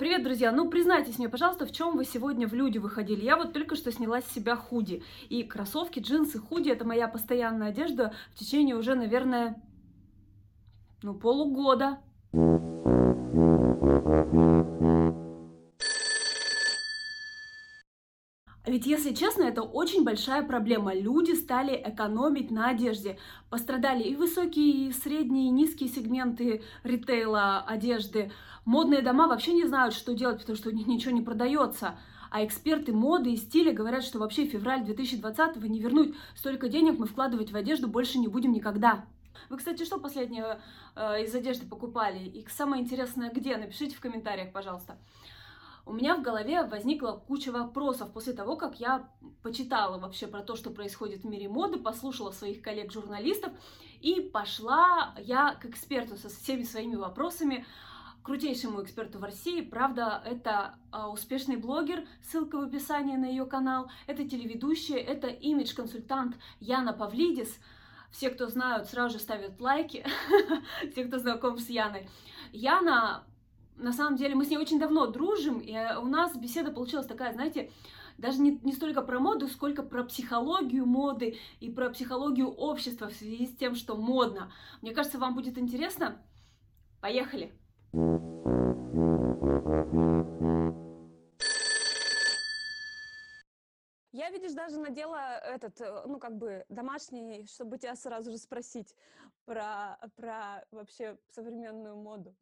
Привет, друзья! Ну, признайтесь мне, пожалуйста, в чем вы сегодня в люди выходили? Я вот только что сняла с себя худи. И кроссовки, джинсы, худи — это моя постоянная одежда в течение уже, наверное, ну, полугода. Ведь, если честно, это очень большая проблема. Люди стали экономить на одежде. Пострадали и высокие, и средние, и низкие сегменты ритейла одежды. Модные дома вообще не знают, что делать, потому что у них ничего не продается. А эксперты моды и стиля говорят, что вообще февраль 2020 не вернуть. Столько денег мы вкладывать в одежду больше не будем никогда. Вы, кстати, что последнее э, из одежды покупали? И самое интересное, где? Напишите в комментариях, пожалуйста у меня в голове возникла куча вопросов после того, как я почитала вообще про то, что происходит в мире моды, послушала своих коллег-журналистов, и пошла я к эксперту со всеми своими вопросами, крутейшему эксперту в России. Правда, это а, успешный блогер, ссылка в описании на ее канал, это телеведущая, это имидж-консультант Яна Павлидис. Все, кто знают, сразу же ставят лайки, те, кто знаком с Яной. Яна на самом деле мы с ней очень давно дружим, и э, у нас беседа получилась такая, знаете, даже не, не столько про моду, сколько про психологию моды и про психологию общества в связи с тем, что модно. Мне кажется, вам будет интересно. Поехали! Я, видишь, даже надела этот, э, ну, как бы домашний, чтобы тебя сразу же спросить про, про вообще современную моду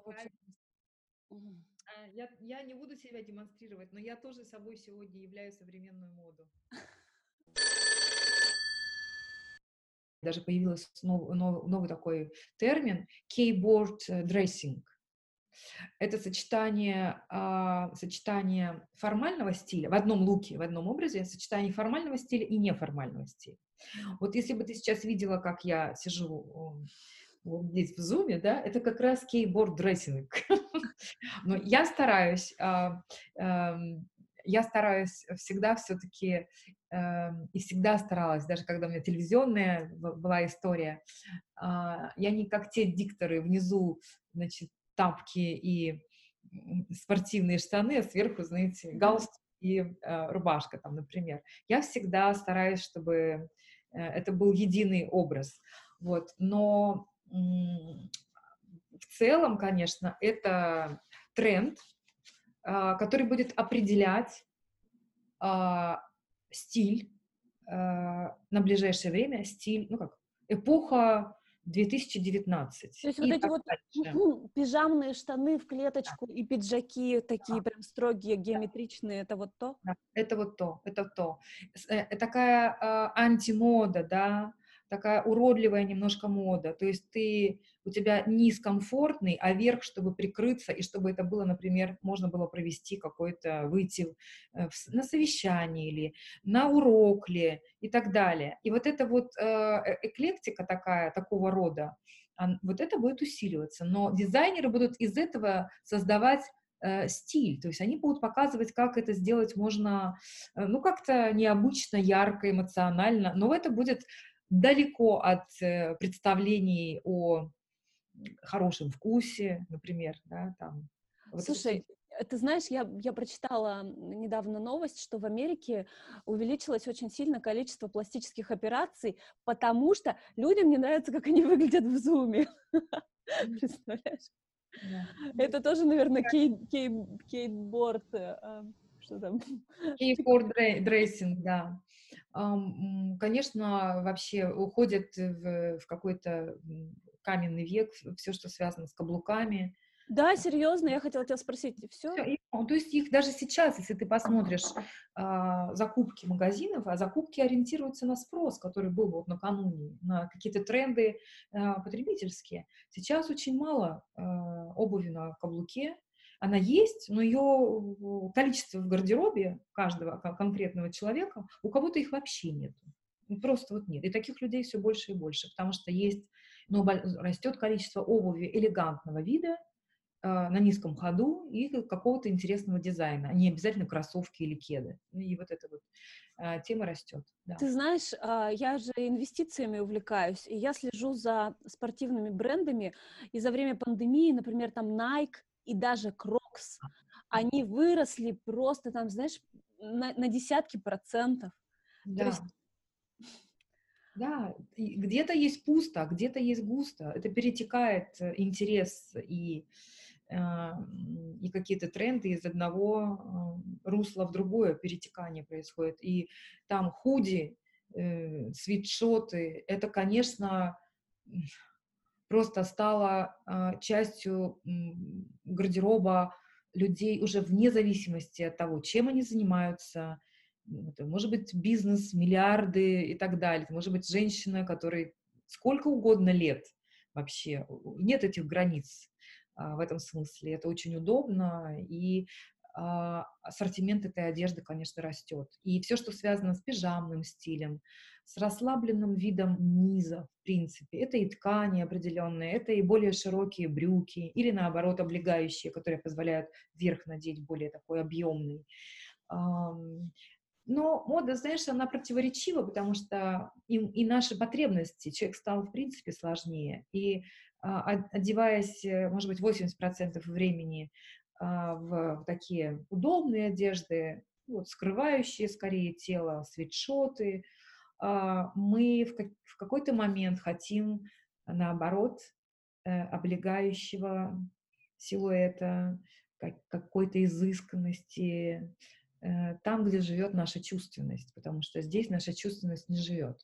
что очень... А, я, я не буду себя демонстрировать, но я тоже собой сегодня являю современную моду. Даже появился нов, нов, новый такой термин keyboard dressing. Это сочетание, э, сочетание формального стиля в одном луке, в одном образе, сочетание формального стиля и неформального стиля. Вот если бы ты сейчас видела, как я сижу вот здесь в зуме, да, это как раз keyboard dressing. Но я стараюсь, а, эм, я стараюсь всегда все-таки эм, и всегда старалась, даже когда у меня телевизионная была история, а, я не как те дикторы внизу, значит, тапки и спортивные штаны, а сверху, знаете, галстук и э, рубашка там, например. Я всегда стараюсь, чтобы э, это был единый образ. Вот. Но в целом, конечно, это тренд, а, который будет определять а, стиль а, на ближайшее время, стиль, ну как, эпоха 2019. То есть вот эти вот дальше. пижамные штаны в клеточку да. и пиджаки такие да. прям строгие, геометричные, это вот то? Да, это вот то, это то. Э, такая э, антимода, да, такая уродливая немножко мода. То есть ты, у тебя низ комфортный, а верх, чтобы прикрыться, и чтобы это было, например, можно было провести какой-то, выйти э, на совещание или на урок ли и так далее. И вот эта вот э, э, эклектика такая, такого рода, вот это будет усиливаться. Но дизайнеры будут из этого создавать стиль, то есть они будут показывать, как это сделать можно, ну, как-то необычно, ярко, эмоционально, но это будет далеко от э, представлений о хорошем вкусе, например, да, там. Вот Слушай, это... ты знаешь, я, я прочитала недавно новость, что в Америке увеличилось очень сильно количество пластических операций, потому что людям не нравится, как они выглядят в зуме. Представляешь? Это тоже, наверное, keyboard, э, а, что там? Keyboard dressing, да конечно, вообще уходит в, в какой-то каменный век, все, что связано с каблуками. Да, серьезно, я хотела тебя спросить, все? все ну, то есть их даже сейчас, если ты посмотришь а, закупки магазинов, а закупки ориентируются на спрос, который был вот накануне, на какие-то тренды а, потребительские. Сейчас очень мало а, обуви на каблуке, она есть, но ее количество в гардеробе каждого конкретного человека, у кого-то их вообще нет. Ну, просто вот нет. И таких людей все больше и больше, потому что есть, ну, растет количество обуви элегантного вида, а, на низком ходу и какого-то интересного дизайна, а не обязательно кроссовки или кеды. Ну, и вот эта вот а, тема растет. Да. Ты знаешь, я же инвестициями увлекаюсь, и я слежу за спортивными брендами, и за время пандемии, например, там Nike и даже Crocs, они выросли просто там, знаешь, на, на десятки процентов. Да. есть... Да, где-то есть пусто, где-то есть густо. Это перетекает э, интерес и, э, и какие-то тренды из одного э, русла в другое перетекание происходит. И там худи, свитшоты, это, конечно, просто стало частью гардероба людей уже вне зависимости от того, чем они занимаются, это может быть бизнес, миллиарды и так далее, это может быть женщина, которой сколько угодно лет вообще, нет этих границ а, в этом смысле, это очень удобно, и ассортимент этой одежды, конечно, растет. И все, что связано с пижамным стилем, с расслабленным видом низа, в принципе, это и ткани определенные, это и более широкие брюки, или наоборот облегающие, которые позволяют верх надеть более такой объемный. Но мода, знаешь, она противоречива, потому что и, и наши потребности, человек стал, в принципе, сложнее. И а, одеваясь, э, может быть, 80% времени а, в такие удобные одежды, вот, скрывающие скорее тело, свитшоты, а, мы в, как, в какой-то момент хотим, наоборот, э, облегающего силуэта, как, какой-то изысканности, э, там, где живет наша чувственность, потому что здесь наша чувственность не живет.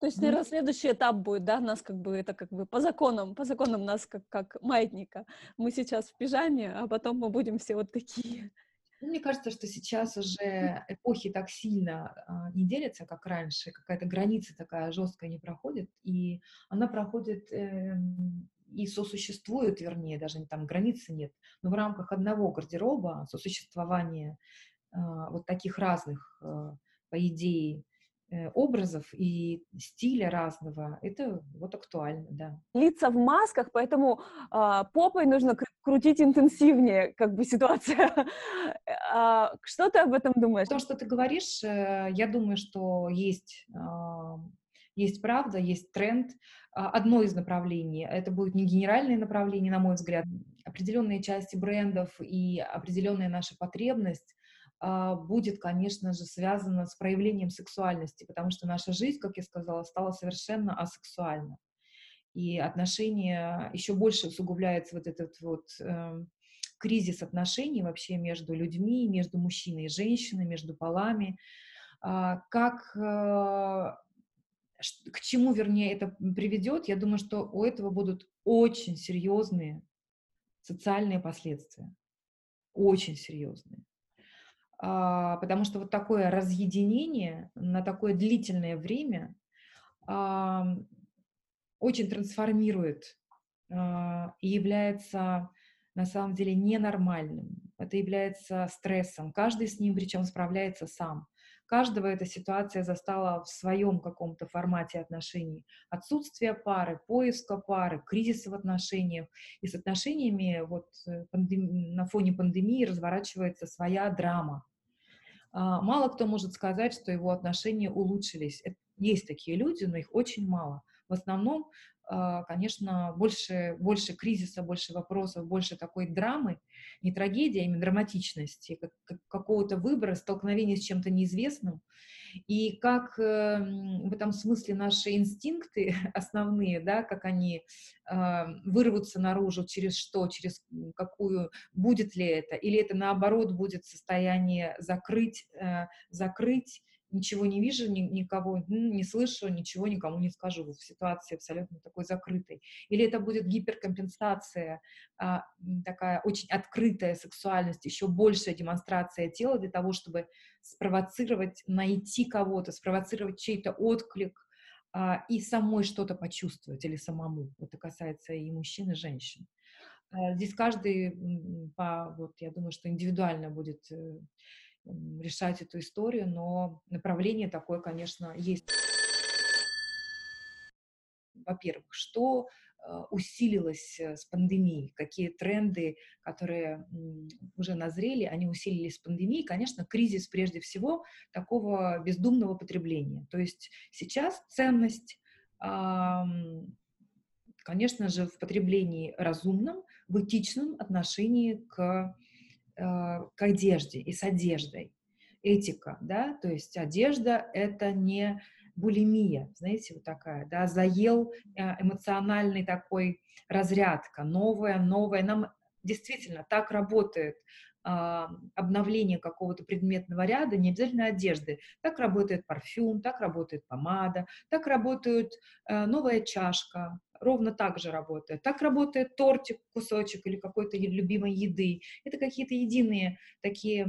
То есть, наверное, следующий этап будет, да, нас как бы, это как бы по законам, по законам нас как, как маятника. Мы сейчас в пижаме, а потом мы будем все вот такие. Ну, мне кажется, что сейчас уже эпохи так сильно а, не делятся, как раньше, какая-то граница такая жесткая не проходит, и она проходит э, и сосуществует, вернее, даже там границы нет, но в рамках одного гардероба сосуществования э, вот таких разных, э, по идее, образов и стиля разного, это вот актуально, да. Лица в масках, поэтому э, попой нужно крутить интенсивнее, как бы ситуация. а, что ты об этом думаешь? То, что ты говоришь, э, я думаю, что есть, э, есть правда, есть тренд. А, одно из направлений, это будет не генеральное направление, на мой взгляд, определенные части брендов и определенная наша потребность а, будет, конечно же, связано с проявлением сексуальности, потому что наша жизнь, как я сказала, стала совершенно асексуальна. И отношения еще больше усугубляется вот этот вот э, кризис отношений вообще между людьми, между мужчиной и женщиной, между полами. Э, как э, к чему, вернее, это приведет, я думаю, что у этого будут очень серьезные социальные последствия. Очень серьезные. А, потому что вот такое разъединение на такое длительное время очень трансформирует а, и является на самом деле ненормальным. Это является стрессом. Каждый с ним причем справляется сам. Каждого эта ситуация застала в своем каком-то формате отношений. Отсутствие пары, поиска пары, кризиса в отношениях. И с отношениями вот э, пандем... на фоне пандемии разворачивается своя драма. А, мало кто может сказать, что его отношения улучшились. Есть такие люди, но их очень мало. В основном, конечно, больше, больше кризиса, больше вопросов, больше такой драмы, не трагедии, а именно драматичности, как, как какого-то выбора, столкновения с чем-то неизвестным, и как э, в этом смысле наши инстинкты основные, да, как они э, вырвутся наружу, через что, через какую, будет ли это, или это наоборот будет состояние закрыть, э, закрыть ничего не вижу, ни, никого не слышу, ничего никому не скажу в ситуации абсолютно такой закрытой. Или это будет гиперкомпенсация, а, такая очень открытая сексуальность, еще большая демонстрация тела для того, чтобы спровоцировать, найти кого-то, спровоцировать чей-то отклик а, и самой что-то почувствовать или самому. Это касается и мужчин, и женщин. А, здесь каждый, по, вот, я думаю, что индивидуально будет э, решать эту историю, но направление такое, конечно, есть. Во-первых, что э, усилилось э, с пандемией, какие тренды, которые уже назрели, они усилились с пандемией. Конечно, кризис прежде всего такого бездумного потребления. То есть сейчас ценность конечно же, в потреблении разумном, в этичном отношении к, к одежде и с одеждой. Этика, да, то есть одежда — это не булимия, знаете, вот такая, да, заел э, эмоциональный такой разрядка, новая, новая. Нам действительно так работает а, обновление какого-то предметного ряда, не обязательно одежды. Так работает парфюм, так работает помада, так работает э, новая чашка, ровно так же работает. Так работает тортик, кусочек или какой-то любимой еды. Это какие-то единые такие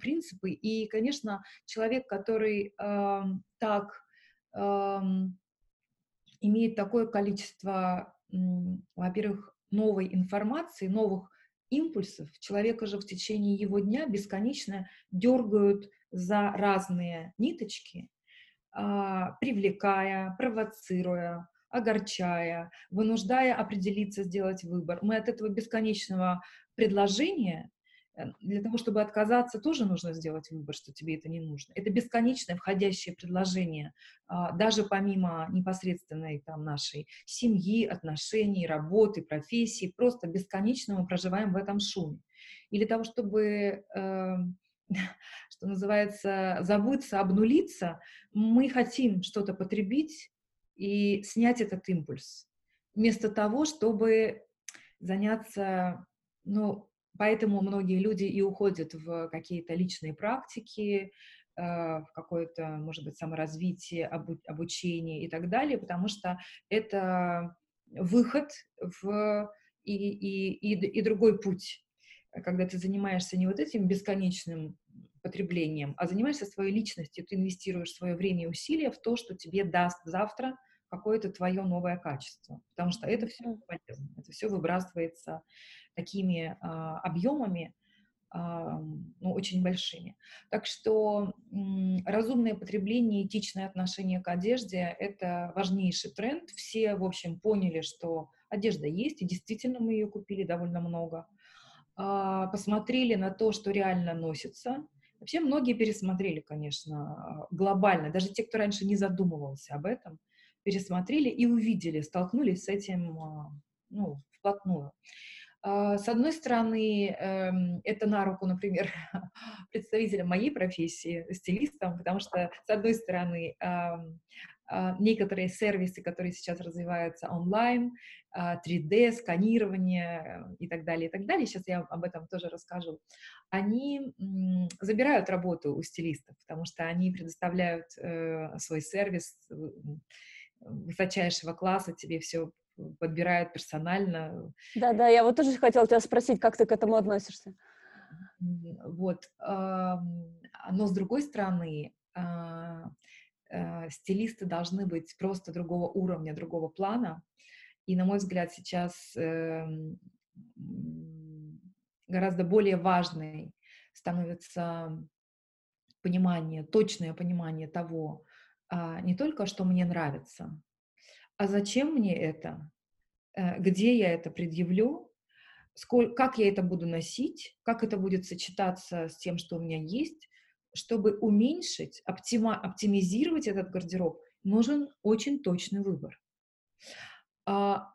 принципы. И, конечно, человек, который э, так э, имеет такое количество, э, во-первых, новой информации, новых импульсов. Человека же в течение его дня бесконечно дергают за разные ниточки, а, привлекая, провоцируя, огорчая, вынуждая определиться, сделать выбор. Мы от этого бесконечного предложения Э, для того, чтобы отказаться, тоже нужно сделать выбор, что тебе это не нужно. Это бесконечное входящее предложение, а, даже помимо непосредственной там, нашей семьи, отношений, работы, профессии, просто бесконечно мы проживаем в этом шуме. И для того, чтобы, эм, что называется, забыться, обнулиться, мы хотим что-то потребить и снять этот импульс, вместо того, чтобы заняться, ну, Поэтому многие люди и уходят в какие-то личные практики, э, в какое-то, может быть, саморазвитие, обучение и так далее, потому что это выход в и, и, и, и другой путь, когда ты занимаешься не вот этим бесконечным потреблением, а занимаешься своей личностью, ты инвестируешь свое время и усилия в то, что тебе даст завтра какое-то твое новое качество, потому что это все полезно, это все выбрасывается такими а, объемами, а, ну, очень большими. Так что м, разумное потребление, этичное отношение к одежде — это важнейший тренд. Все, в общем, поняли, что одежда есть, и действительно мы ее купили довольно много. А, посмотрели на то, что реально носится. Вообще многие пересмотрели, конечно, глобально. Даже те, кто раньше не задумывался об этом, пересмотрели и увидели, столкнулись с этим а, ну, вплотную. А, с одной стороны, эм, это на руку, например, представителям моей профессии, стилистам, потому что, с одной стороны, а, некоторые сервисы, которые сейчас развиваются онлайн, 3D, сканирование и так далее, и так далее, сейчас я об этом тоже расскажу, они забирают работу у стилистов, потому что они предоставляют э, свой сервис высочайшего класса, тебе все подбирают персонально. Да-да, я вот тоже хотела тебя спросить, как ты к этому относишься? Вот. Но с другой стороны, а, стилисты должны быть просто другого уровня, другого плана. И, на мой взгляд, сейчас эм, гораздо более важной становится понимание, точное понимание того, а, не только, что мне нравится, а зачем мне это, э, где я это предъявлю, сколь, как я это буду носить, как это будет сочетаться с тем, что у меня есть, чтобы уменьшить, оптима, оптимизировать этот гардероб, нужен очень точный выбор. А,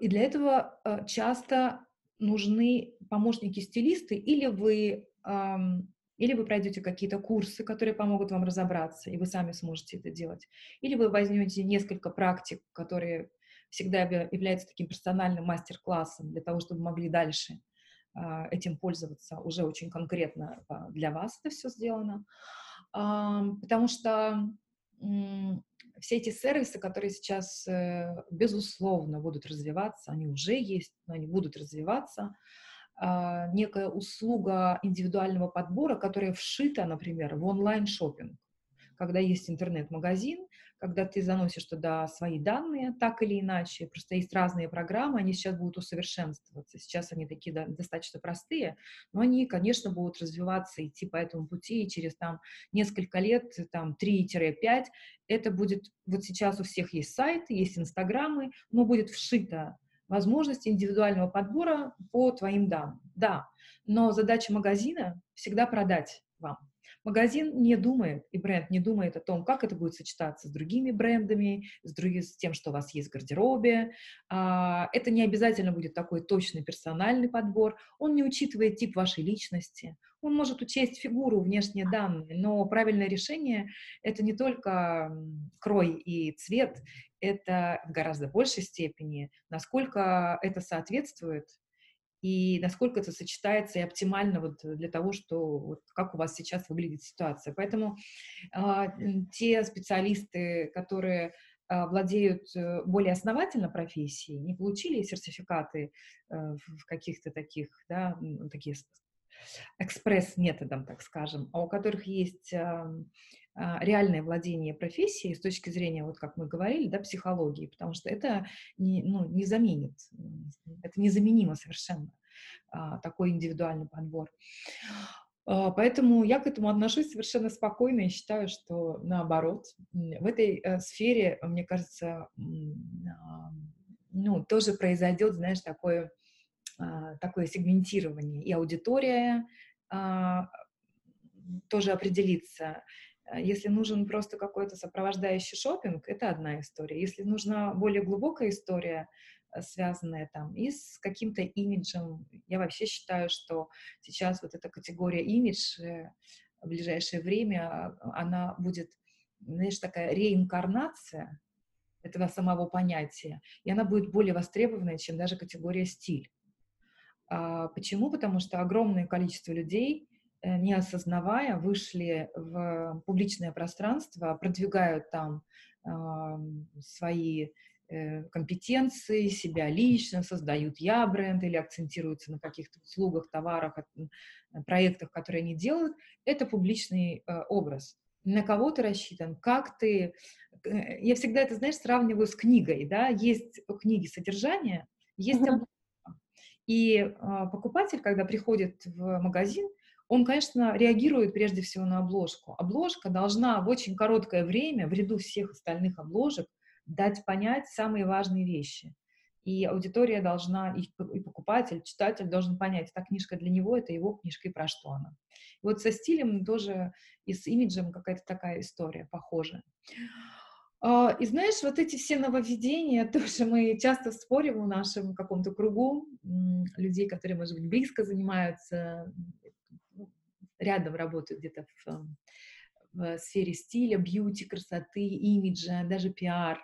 и для этого а, часто нужны помощники-стилисты, или вы или вы пройдете какие-то курсы, которые помогут вам разобраться, и вы сами сможете это делать. Или вы возьмете несколько практик, которые всегда являются таким персональным мастер-классом для того, чтобы могли дальше а, этим пользоваться уже очень конкретно а, для вас это все сделано. Потому что все эти сервисы, которые сейчас, э, безусловно, будут развиваться, они уже есть, но они будут развиваться, а, некая услуга индивидуального подбора, которая вшита, например, в онлайн-шопинг. Когда есть интернет-магазин, когда ты заносишь туда свои данные, так или иначе, просто есть разные программы, они сейчас будут усовершенствоваться. Сейчас они такие да, достаточно простые, но они, конечно, будут развиваться, идти по этому пути, и через там несколько лет, там 3-5, это будет, вот сейчас у всех есть сайты, есть инстаграмы, но будет вшито возможность индивидуального подбора по твоим данным. Да, но задача магазина всегда продать вам. Магазин не думает, и бренд не думает о том, как это будет сочетаться с другими брендами, с, другим, с тем, что у вас есть в гардеробе. А, это не обязательно будет такой точный персональный подбор. Он не учитывает тип вашей личности. Он может учесть фигуру, внешние данные, но правильное решение — это не только крой и цвет, это в гораздо большей степени, насколько это соответствует и насколько это сочетается и оптимально вот для того, что вот как у вас сейчас выглядит ситуация. Поэтому э, те специалисты, которые э, владеют э, более основательно профессией, не получили сертификаты э, в каких-то таких, да, такие экспресс-методом, так скажем, а у которых есть э, реальное владение профессией с точки зрения, вот как мы говорили, да, психологии, потому что это не, ну, не заменит, это незаменимо совершенно, а, такой индивидуальный подбор. А, поэтому я к этому отношусь совершенно спокойно и считаю, что наоборот, в этой э, сфере, мне кажется, ну, тоже произойдет, знаешь, такое, такое сегментирование, и аудитория тоже определится, а если нужен просто какой-то сопровождающий шопинг, это одна история. Если нужна более глубокая история, э, связанная там и с каким-то имиджем, я вообще считаю, что сейчас вот эта категория имидж э, в ближайшее время, а, она будет, знаешь, такая реинкарнация этого самого понятия, и она будет более востребованной, чем даже категория стиль. А почему? Потому что огромное количество людей Э, не осознавая, вышли в публичное пространство, продвигают там э, свои э, компетенции, себя лично, создают я бренд или акцентируются на каких-то услугах, товарах, проектах, которые они делают, это публичный э, образ. На кого ты рассчитан, как ты... Э, я всегда это, знаешь, сравниваю с книгой, да, есть у книги содержание, есть. И э, покупатель, когда приходит в магазин, он, конечно, реагирует прежде всего на обложку. Обложка должна в очень короткое время, в ряду всех остальных обложек, дать понять самые важные вещи. И аудитория должна, и покупатель, читатель должен понять, эта книжка для него, это его книжка, и про что она. И вот со стилем тоже и с имиджем какая-то такая история похожая. А, и знаешь, вот эти все нововведения, тоже мы часто спорим в нашем каком-то кругу людей, которые, может быть, близко занимаются рядом работают где-то в, эм, в сфере стиля, бьюти, красоты, имиджа, даже пиар.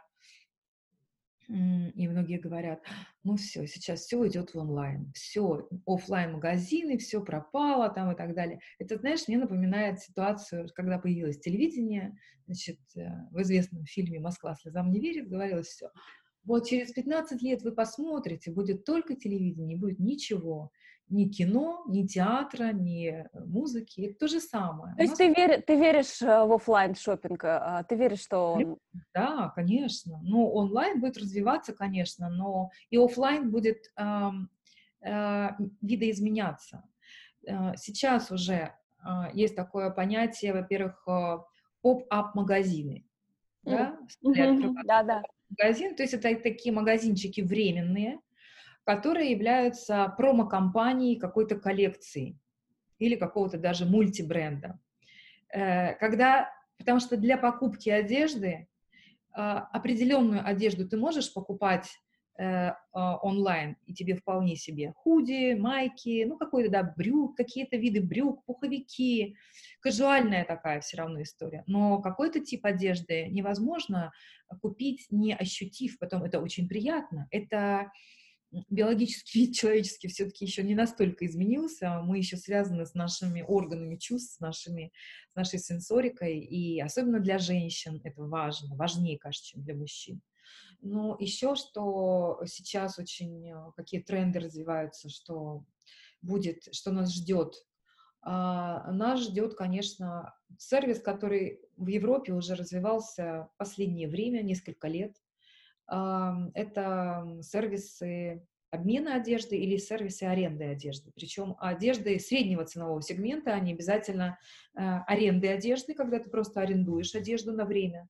И многие говорят, ну все, сейчас все идет в онлайн, все, офлайн магазины, все пропало там и так далее. Это, знаешь, мне напоминает ситуацию, когда появилось телевидение, значит, э, в известном фильме «Москва слезам не верит» говорилось все, вот через 15 лет вы посмотрите, будет только телевидение, не будет ничего ни кино, ни театра, ни музыки. Это то же самое. То есть нас... ты, вер... ты веришь э, в офлайн шопинг? А, ты веришь, что Да, конечно. Ну, онлайн будет развиваться, конечно, но и офлайн будет э, э, видоизменяться. Сейчас уже э, есть такое понятие, во-первых, э, поп-ап магазины. Да? Да, да. Магазин, то есть это такие магазинчики временные, которые являются промо-компанией какой-то коллекции или какого-то даже мультибренда. Э, когда, потому что для покупки одежды а, определенную одежду ты можешь покупать э, а, онлайн, и тебе вполне себе худи, майки, ну, какой-то, да, брюк, какие-то виды брюк, пуховики, казуальная такая все равно история. Но какой-то тип одежды невозможно купить, не ощутив потом, это очень приятно, это биологический вид человеческий все-таки еще не настолько изменился, мы еще связаны с нашими органами чувств, с, нашими, с нашей сенсорикой, и особенно для женщин это важно, важнее, кажется, чем для мужчин. Но еще что сейчас очень, э, какие тренды развиваются, что будет, что нас ждет. А, нас ждет, конечно, сервис, который в Европе уже развивался последнее время, несколько лет – это сервисы обмена одежды или сервисы аренды одежды. Причем одежды среднего ценового сегмента, а не обязательно э, аренды одежды, когда ты просто арендуешь одежду на время.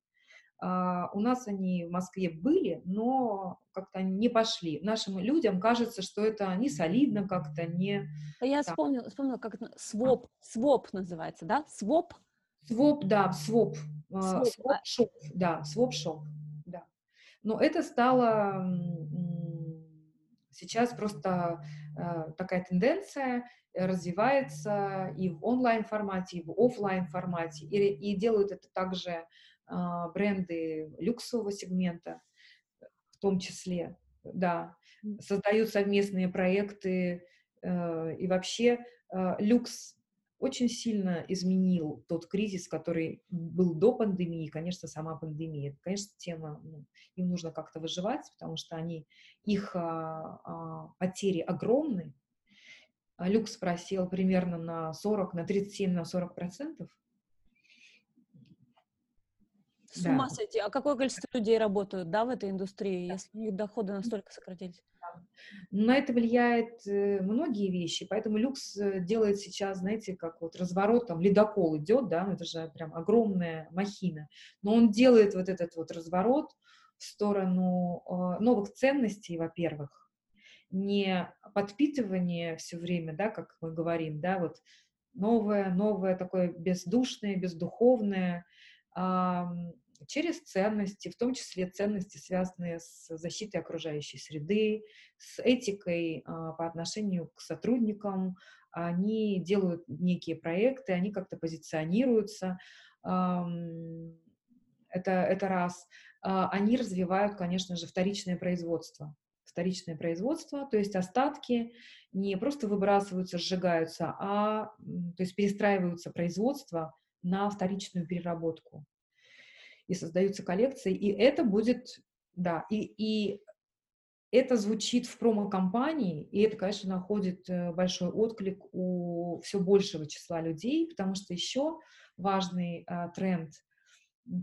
Uh, у нас они в Москве были, но как-то не пошли. Нашим людям кажется, что это не солидно, как-то не... Я вспомнила, вспомнила, как это... Своп, своп называется, да? Своп Своп, да, своп. Своп-шоп, да, своп-шоп. Но это стало сейчас просто э, такая тенденция развивается и в онлайн формате, и в офлайн формате, и, и делают это также а, бренды люксового сегмента, в том числе, да, создают совместные проекты, э, и вообще э, люкс очень сильно изменил тот кризис, который был до пандемии, конечно, сама пандемия. Это, конечно, тема, ну, им нужно как-то выживать, потому что они, их а, а, потери огромны. А люкс просел примерно на 40, на 37, на 40 процентов. С да. ума сойти. А какое количество людей работают, да, в этой индустрии, если их доходы настолько сократились? На это влияет э, многие вещи, поэтому люкс э, делает сейчас, знаете, как вот разворот, там ледокол идет, да, ну, это же прям огромная махина, но он делает вот этот вот разворот в сторону э, новых ценностей, во-первых, не подпитывание все время, да, как мы говорим, да, вот новое, новое такое бездушное, бездуховное, через ценности, в том числе ценности, связанные с защитой окружающей среды, с этикой а, по отношению к сотрудникам. Они делают некие проекты, они как-то позиционируются. Это, это раз. А, они развивают, конечно же, вторичное производство. Вторичное производство, то есть остатки не просто выбрасываются, сжигаются, а то есть перестраиваются производство на вторичную переработку и создаются коллекции, и это будет, да, и, и это звучит в промо-компании, и это, конечно, находит э, большой отклик у все большего числа людей, потому что еще важный а, тренд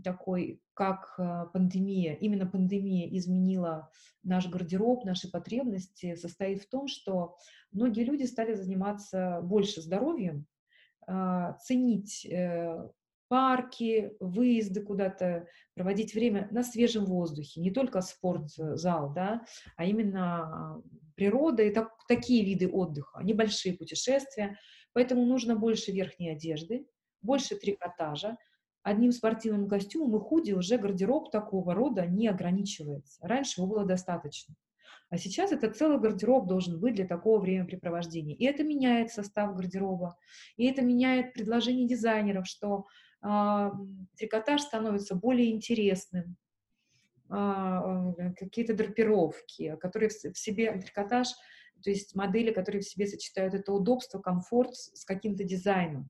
такой, как а, пандемия, именно пандемия изменила наш гардероб, наши потребности, состоит в том, что многие люди стали заниматься больше здоровьем, а, ценить парки, выезды куда-то, проводить время на свежем воздухе, не только спортзал, да, а именно природа и так, такие виды отдыха, небольшие путешествия. Поэтому нужно больше верхней одежды, больше трикотажа. Одним спортивным костюмом и худи уже гардероб такого рода не ограничивается. Раньше его было достаточно. А сейчас это целый гардероб должен быть для такого времяпрепровождения. И это меняет состав гардероба, и это меняет предложение дизайнеров, что а, трикотаж становится более интересным, а, э, какие-то драпировки, которые в себе трикотаж, то есть модели, которые в себе сочетают это удобство, комфорт с каким-то дизайном.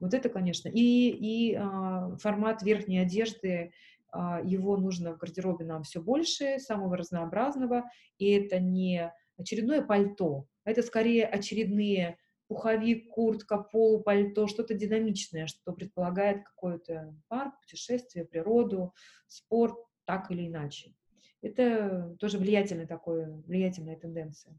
Вот это, конечно. И, и а, формат верхней одежды, его нужно в гардеробе нам все больше, самого разнообразного, и это не очередное пальто, это скорее очередные пуховик, куртка, полупальто, что-то динамичное, что предполагает какой-то парк, путешествие, природу, спорт, так или иначе. Это тоже влиятельная такой, влиятельная тенденция.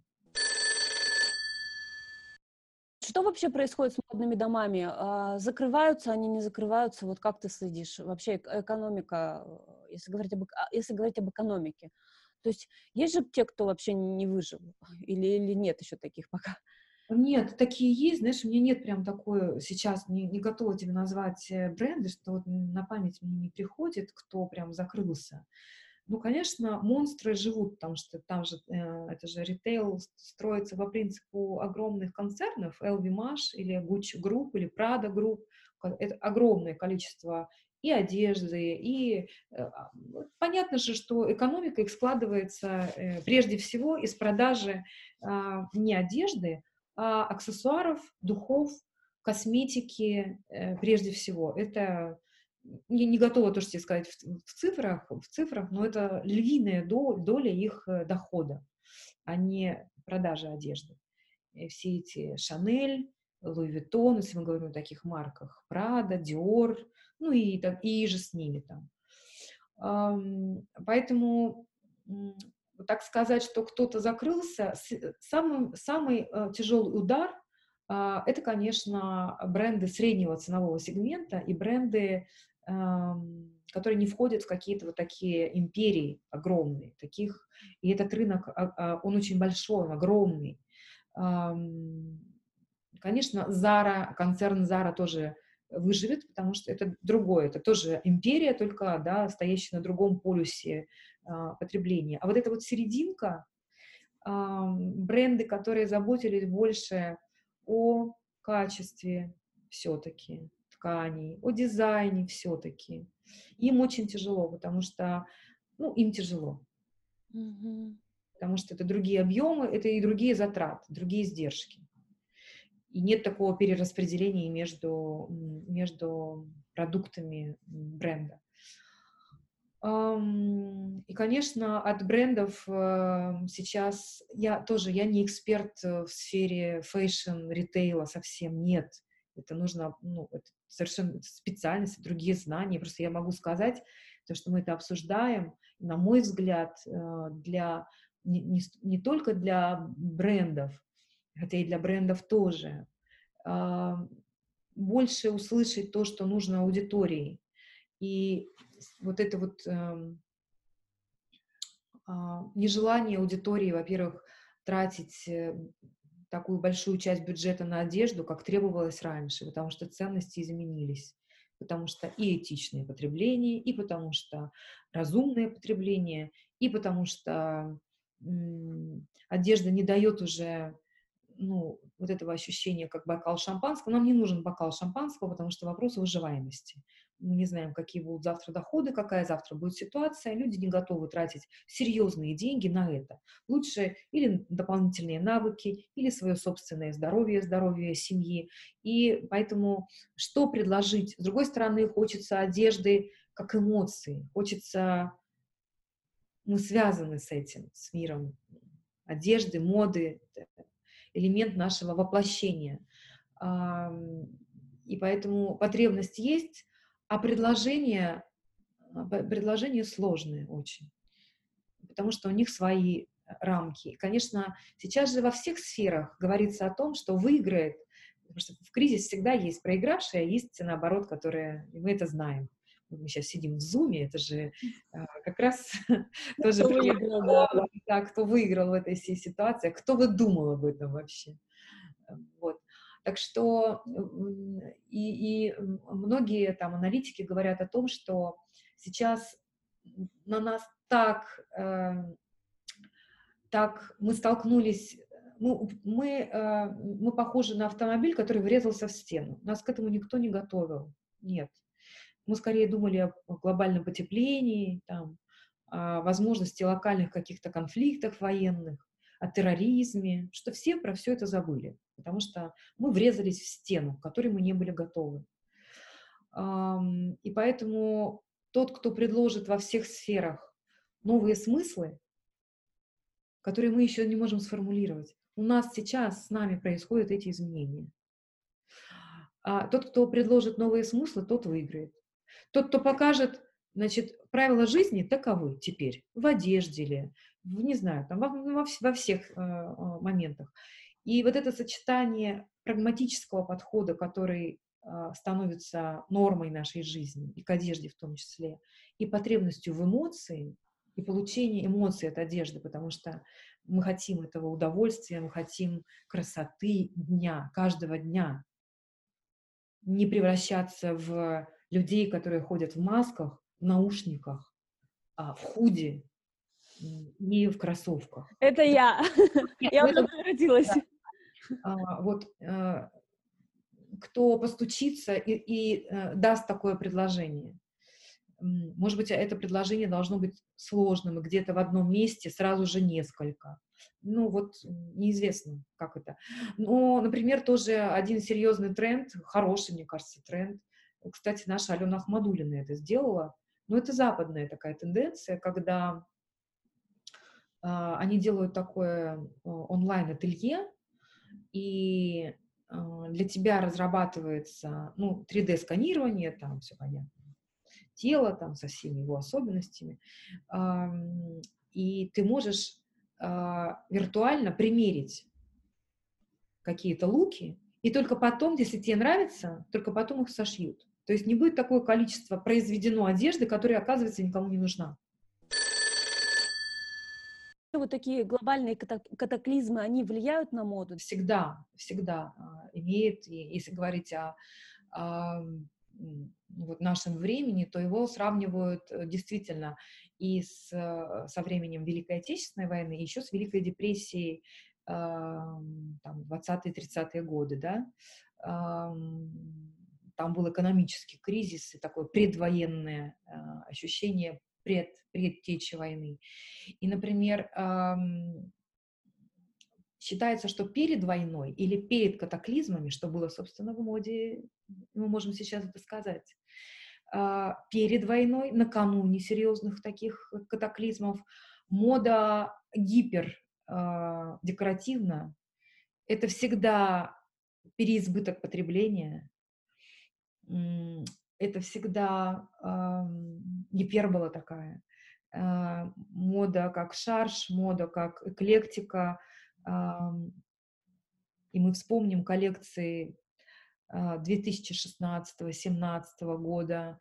Что вообще происходит с модными домами? А, закрываются они, не закрываются? Вот как ты следишь? Вообще экономика, если говорить об, а, если говорить об экономике. То есть есть же те, кто вообще не выжил? Или, или нет еще таких пока? Нет, такие есть, знаешь, у меня нет прям такой, сейчас не, не готова тебе назвать э, бренды, что вот на память мне не приходит, кто прям закрылся. Ну, конечно, монстры живут, потому что там же, э, это же ритейл строится по принципу огромных концернов, LVMH или Gucci Group или Prada Group, это огромное количество и одежды, и э, а, понятно же, что экономика их складывается э, прежде всего из продажи э, не одежды, аксессуаров, духов, косметики э, прежде всего. Это не, не готова тоже тебе сказать в, в цифрах, в цифрах, но это львиная доля, доля их э, дохода, а не продажа одежды. И все эти Шанель, Луи Виттон, если мы говорим о таких марках, Прада, Диор, ну и, и же с ними там. Поэтому так сказать, что кто-то закрылся, самый, самый э, тяжелый удар а, это, конечно, бренды среднего ценового сегмента и бренды, которые не входят в какие-то вот такие империи огромные, таких, и этот рынок, а, а, он очень большой, он огромный. Конечно, Zara, концерн Zara тоже выживет, потому что это другое, это тоже империя, только, да, стоящая на другом полюсе потребления. А вот эта вот серединка, а, бренды, которые заботились больше о качестве все-таки тканей, о дизайне все-таки, им очень тяжело, потому что, ну, им тяжело. Потому что это другие объемы, это и другие затраты, другие издержки. И нет такого перераспределения между, между продуктами бренда. И, конечно, от брендов э, сейчас я тоже, я не эксперт в сфере fashion-ритейла совсем, нет. Это нужно, ну, это совершенно специальность, другие знания. Просто я могу сказать, то, что мы это обсуждаем, на мой взгляд, э, для, не, не, не только для брендов, хотя и для брендов тоже, больше услышать то, что нужно аудитории. И вот это вот эм, а, нежелание аудитории, во-первых, тратить э, такую большую часть бюджета на одежду, как требовалось раньше, потому что ценности изменились, потому что и этичное потребление, и потому что разумное потребление, и потому что одежда не дает уже ну, вот этого ощущения, как бокал шампанского. Нам не нужен бокал шампанского, потому что вопрос выживаемости. Мы не знаем, какие будут завтра доходы, какая завтра будет ситуация. Люди не готовы тратить серьезные деньги на это. Лучше или дополнительные навыки, или свое собственное здоровье, здоровье семьи. И поэтому что предложить? С другой стороны, хочется одежды как эмоции. Хочется... Мы связаны с этим, с миром одежды, моды, элемент нашего воплощения. И поэтому потребность есть, а предложения, а, предложения сложные очень, потому что у них свои рамки. конечно, сейчас же во всех сферах говорится о том, что выиграет, потому что в кризис всегда есть проигравшие, а есть, наоборот, которые, мы это знаем. Мы сейчас сидим в зуме, это же а, как раз тоже кто выиграл, кто в этой всей ситуации, кто бы думал об этом вообще. Так что и, и многие там аналитики говорят о том, что сейчас на нас так, э, так мы столкнулись, ну, мы, э, мы похожи на автомобиль, который врезался в стену. Нас к этому никто не готовил. Нет. Мы скорее думали о глобальном потеплении, там, о возможности локальных каких-то конфликтов военных, о терроризме, что все про все это забыли потому что мы врезались в стену, к которой мы не были готовы. И поэтому тот, кто предложит во всех сферах новые смыслы, которые мы еще не можем сформулировать, у нас сейчас с нами происходят эти изменения. А тот, кто предложит новые смыслы, тот выиграет. Тот, кто покажет, значит, правила жизни таковы теперь, в одежде ли, не знаю, там, во, во, во всех э, моментах. И вот это сочетание прагматического подхода, который э, становится нормой нашей жизни, и к одежде в том числе, и потребностью в эмоции, и получение эмоций от одежды, потому что мы хотим этого удовольствия, мы хотим красоты дня, каждого дня. Не превращаться в людей, которые ходят в масках, в наушниках, а в худи и в кроссовках. Это я. Я уже превратилась. А, вот э, кто постучится и, и э, даст такое предложение. Может быть, это предложение должно быть сложным, и где-то в одном месте сразу же несколько. Ну, вот неизвестно, как это. Но, например, тоже один серьезный тренд, хороший, мне кажется, тренд. Кстати, наша Алена Ахмадулина это сделала. Но это западная такая тенденция, когда они делают такое э, онлайн-ателье, и а, для тебя разрабатывается, ну, 3D-сканирование, там все понятно, тело там со всеми его особенностями, и ты можешь а, виртуально примерить какие-то луки, и только потом, если тебе нравится, только потом их сошьют. То есть не будет такое количество произведено одежды, которая, оказывается, никому не нужна вот такие глобальные катаклизмы, они влияют на моду? Всегда, всегда а, имеет, если говорить о, вот нашем времени, то его сравнивают э, действительно и с, э, со временем Великой Отечественной войны, и еще с Великой депрессией там, 20-30-е годы, да, там был экономический кризис и такое предвоенное а, ощущение пред, предтечи войны. И, например, считается, что перед войной или перед катаклизмами, что было, собственно, в моде, мы можем сейчас это сказать, а, перед войной, накануне серьезных таких катаклизмов, мода гипер а, декоративна, это всегда переизбыток потребления, это всегда гипербола такая. А, мода как шарш, мода как эклектика. И мы вспомним коллекции 2016-2017 года.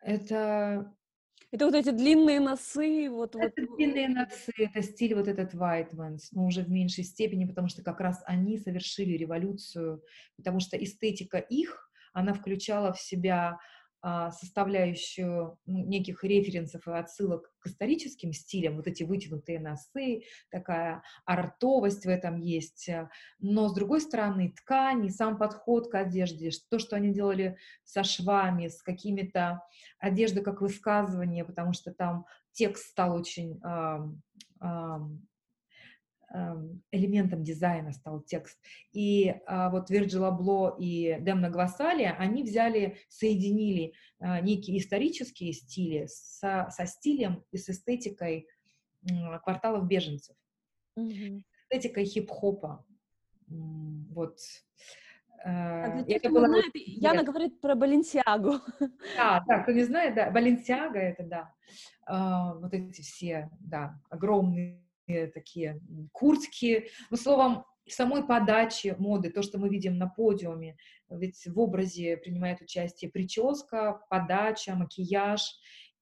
Это это вот эти длинные носы, вот это вот. длинные носы, это стиль вот этот Whitemans, но уже в меньшей степени, потому что как раз они совершили революцию, потому что эстетика их, она включала в себя а, составляющую ну, неких референсов и отсылок к историческим стилям, вот эти вытянутые носы, такая артовость в этом есть. Но, с другой стороны, ткань и сам подход к одежде, то, что они делали со швами, с какими-то одеждой как высказывание, потому что там текст стал очень элементом дизайна стал текст. И а, вот Вирджил Абло и Демна Гвасалия, они взяли, соединили а, некие исторические стили со, со стилем и с эстетикой а, кварталов беженцев. Mm-hmm. Эстетикой хип-хопа. Вот. А для тех, это было знает, Яна говорит про Баленсиагу. Да, да, кто не знает, да, Баленсиага это, да, а, вот эти все, да, огромные такие куртки, ну, словом, самой подаче моды, то, что мы видим на подиуме, ведь в образе принимает участие прическа, подача, макияж,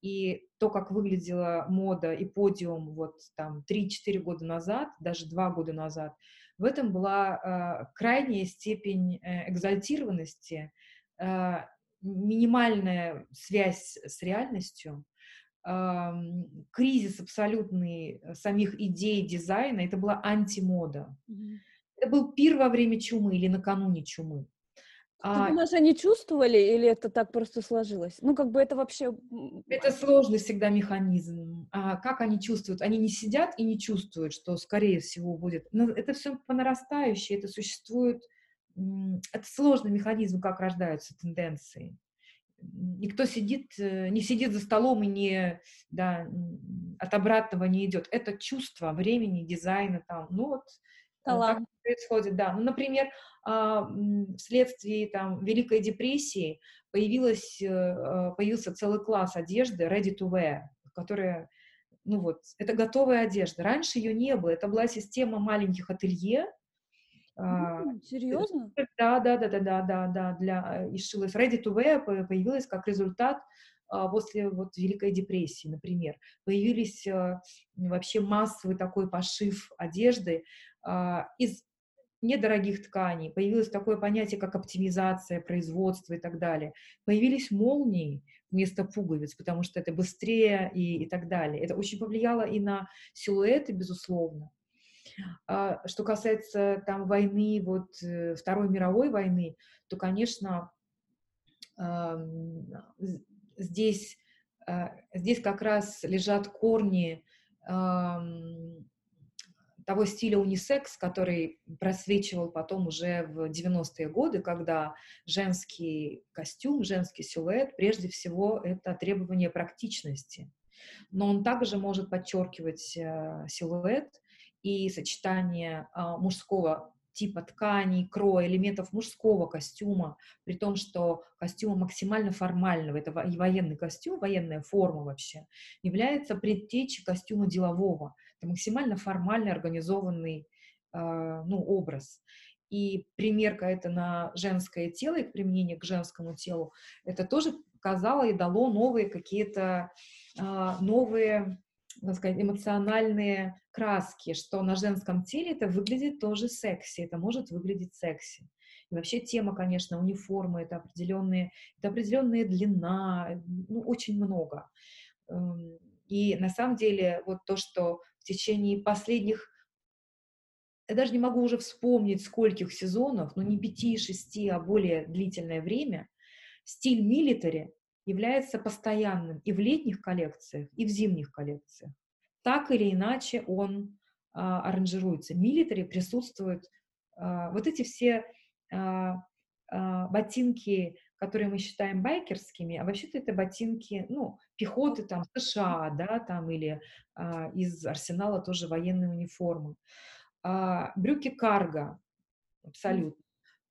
и то, как выглядела мода и подиум вот там 3-4 года назад, даже 2 года назад, в этом была э, крайняя степень э, экзальтированности, э, минимальная связь с реальностью, кризис абсолютный э, самих идей дизайна, это была антимода. Mm-hmm. Это был пир во время чумы или накануне чумы. А, думаешь, они чувствовали или это так просто сложилось? Ну, как бы это вообще... Это сложный всегда механизм. А как они чувствуют? Они не сидят и не чувствуют, что, скорее всего, будет. Но это все по нарастающей, это существует... Это сложный механизм, как рождаются тенденции никто сидит, э, не сидит за столом и не, да, от обратного не идет. Это чувство времени, дизайна там, ну вот, э, Талант. так происходит, да. Ну, например, а, вследствие там Великой депрессии появилась, э, появился целый класс одежды ready to wear, которая ну вот, это готовая одежда. Раньше ее не было. Это была система маленьких ателье, серьезно? Да, да, да, да, да, да, да, для и шилась. Ready to wear появилась как результат а, после вот Великой депрессии, например. Появились а, вообще массовый такой пошив одежды а, из недорогих тканей, появилось такое понятие, как оптимизация производства и так далее. Появились молнии вместо пуговиц, потому что это быстрее и, и так далее. Это очень повлияло и на силуэты, безусловно. А, что касается там войны, вот э, Второй мировой войны, то, конечно, здесь, а, здесь как раз лежат корни того стиля унисекс, который просвечивал потом уже в 90-е годы, когда женский костюм, женский силуэт, прежде всего, это требование практичности. Но он также может подчеркивать э, силуэт, и сочетание а, мужского типа тканей, кроя, элементов мужского костюма, при том, что костюма максимально формального, это военный костюм, военная форма вообще, является предтечей костюма делового. Это максимально формальный, организованный э, ну, образ. И примерка это на женское тело и применение к женскому телу, это тоже показало и дало новые какие-то э, новые так сказать, эмоциональные краски, что на женском теле это выглядит тоже секси, это может выглядеть секси. И вообще тема, конечно, униформы, это определенные, это определенная длина, ну, очень много. Эм, и на самом деле вот то, что в течение последних я даже не могу уже вспомнить, скольких сезонов, но не пяти, шести, а более длительное время, стиль милитари является постоянным и в летних коллекциях, и в зимних коллекциях. Так или иначе он а, аранжируется. Милитари присутствуют а, вот эти все а, а, ботинки, которые мы считаем байкерскими, а вообще-то это ботинки, ну, пехоты там США, да, там или а, из арсенала тоже военной униформы. А, брюки карго, абсолютно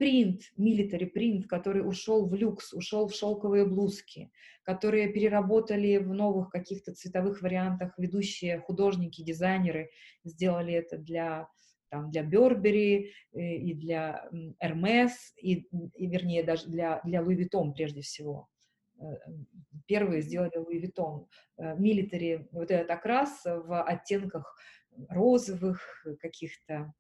принт, милитари принт, который ушел в люкс, ушел в шелковые блузки, которые переработали в новых каких-то цветовых вариантах ведущие художники, дизайнеры, сделали это для там, для Бербери э, и для Hermes, и, и вернее даже для, для Louis Vuitton прежде всего. Э, первые сделали Vuitton. Милитари, э, вот этот окрас в оттенках розовых, каких-то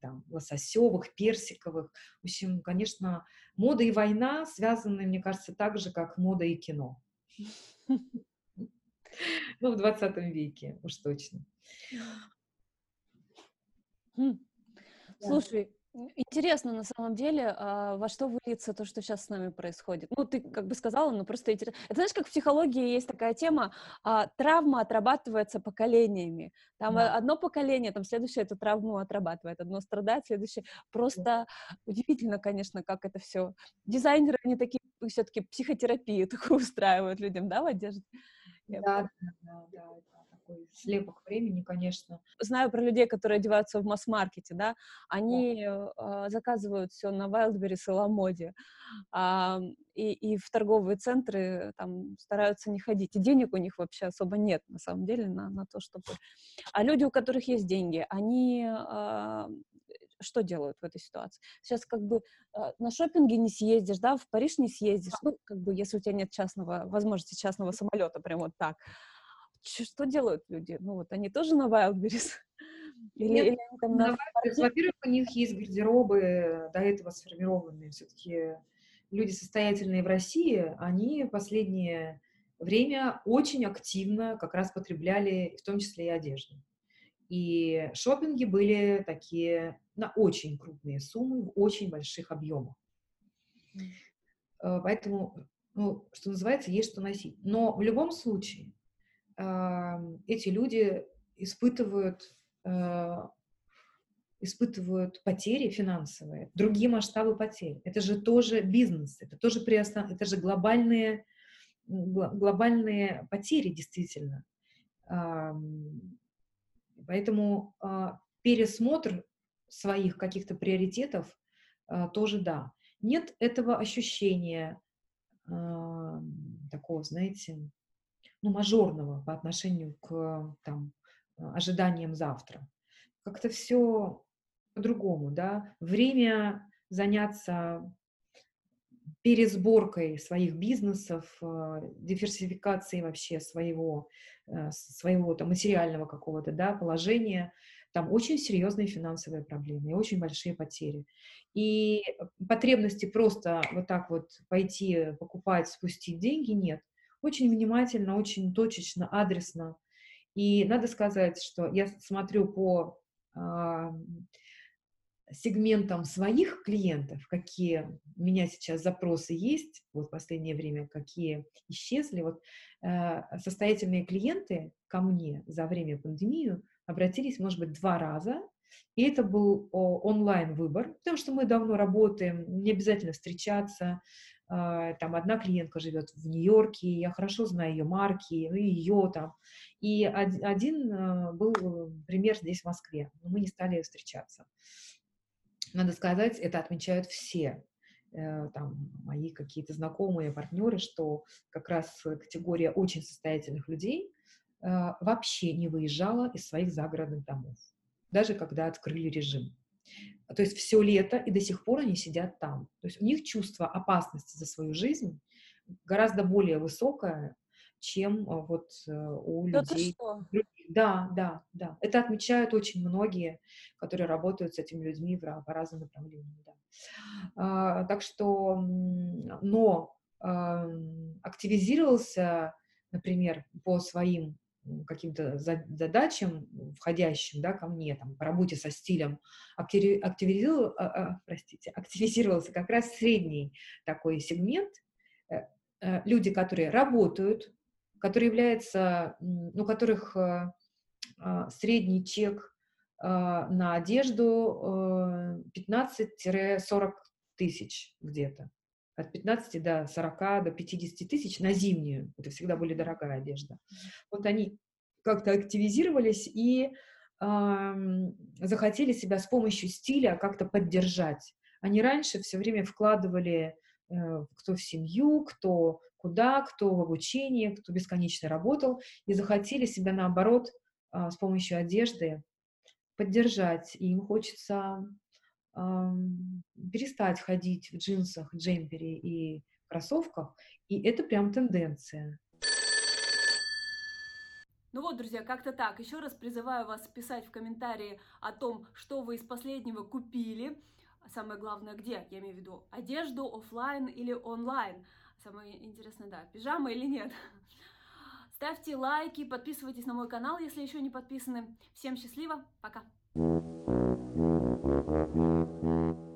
там, лососевых, персиковых. В общем, конечно, мода и война связаны, мне кажется, так же, как мода и кино. Ну, в 20 веке, уж точно. Хм. Слушай, Интересно, на самом деле, а, во что выльется то, что сейчас с нами происходит. Ну, ты как бы сказала, но просто интересно. Это знаешь, как в психологии есть такая тема, а, травма отрабатывается поколениями. Там да. одно поколение, там следующее эту травму отрабатывает, одно страдает, следующее. Просто да. удивительно, конечно, как это все. Дизайнеры, они такие все-таки психотерапию такую устраивают людям, да, в одежде? Да, да, да, да, такой слепок времени, конечно. Знаю про людей, которые одеваются в масс-маркете, да, они э, заказывают все на Wildberries и Ламоде, э, и, и в торговые центры там стараются не ходить, и денег у них вообще особо нет, на самом деле, на, на то, чтобы... А люди, у которых есть деньги, они э, что делают в этой ситуации? Сейчас как бы э, на шопинге не съездишь, да, в Париж не съездишь, ну, как бы, если у тебя нет частного, возможности частного самолета, прям вот так. Что делают люди? Ну, вот они тоже на Wildberries? Или, нет, или там на... Во-первых, у них есть гардеробы до этого сформированные. Все-таки люди состоятельные в России, они последнее время очень активно как раз потребляли, в том числе и одежду. И шопинги были такие на очень крупные суммы, в очень больших объемах. Э, поэтому, ну, что называется, есть что носить. Но в любом случае эти люди испытывают, э, испытывают потери финансовые, другие масштабы потерь. Это же тоже бизнес, это тоже приостанов... это же глобальные, глобальные потери действительно. Поэтому а, пересмотр своих каких-то приоритетов а, тоже да. Нет этого ощущения такого, знаете, ну, мажорного по отношению к там, ожиданиям завтра. Как-то все по-другому, да. Время заняться пересборкой своих бизнесов, э, диверсификацией вообще своего, э, своего там, материального какого-то да, положения, там очень серьезные финансовые проблемы и очень большие потери. И потребности просто вот так вот пойти покупать, спустить деньги нет. Очень внимательно, очень точечно, адресно. И надо сказать, что я смотрю по а, сегментом своих клиентов, какие у меня сейчас запросы есть, вот в последнее время, какие исчезли, вот э, состоятельные клиенты ко мне за время пандемии обратились, может быть, два раза, и это был онлайн-выбор, потому что мы давно работаем, не обязательно встречаться, э, там одна клиентка живет в Нью-Йорке, я хорошо знаю ее марки, ну ее там, и один э, был пример здесь, в Москве, мы не стали встречаться надо сказать, это отмечают все э, там мои какие-то знакомые партнеры, что как раз категория очень состоятельных людей э, вообще не выезжала из своих загородных домов, даже когда открыли режим. То есть все лето, и до сих пор они сидят там. То есть у них чувство опасности за свою жизнь гораздо более высокое, чем э, вот у людей. Да, да, да. Это отмечают очень многие, которые работают с этими людьми в, по разным направлениям. Да. А, так что, но активизировался, например, по своим каким-то задачам, входящим да, ко мне там, по работе со стилем, активизировал, а, а, простите, активизировался как раз средний такой сегмент, э, э, люди, которые работают, которые являются, ну, которых э, средний чек на одежду 15-40 тысяч где-то от 15 до 40, до 50 тысяч на зимнюю. Это всегда более дорогая одежда. Вот они как-то активизировались и э, захотели себя с помощью стиля как-то поддержать. Они раньше все время вкладывали э, кто в семью, кто куда, кто в обучение, кто бесконечно работал, и захотели себя наоборот э, с помощью одежды поддержать. И им хочется перестать ходить в джинсах, джемпере и кроссовках, и это прям тенденция. Ну вот, друзья, как-то так. Еще раз призываю вас писать в комментарии о том, что вы из последнего купили. Самое главное, где, я имею в виду, одежду офлайн или онлайн. Самое интересное, да, пижама или нет. Ставьте лайки, подписывайтесь на мой канал, если еще не подписаны. Всем счастливо, пока! Mm-hmm.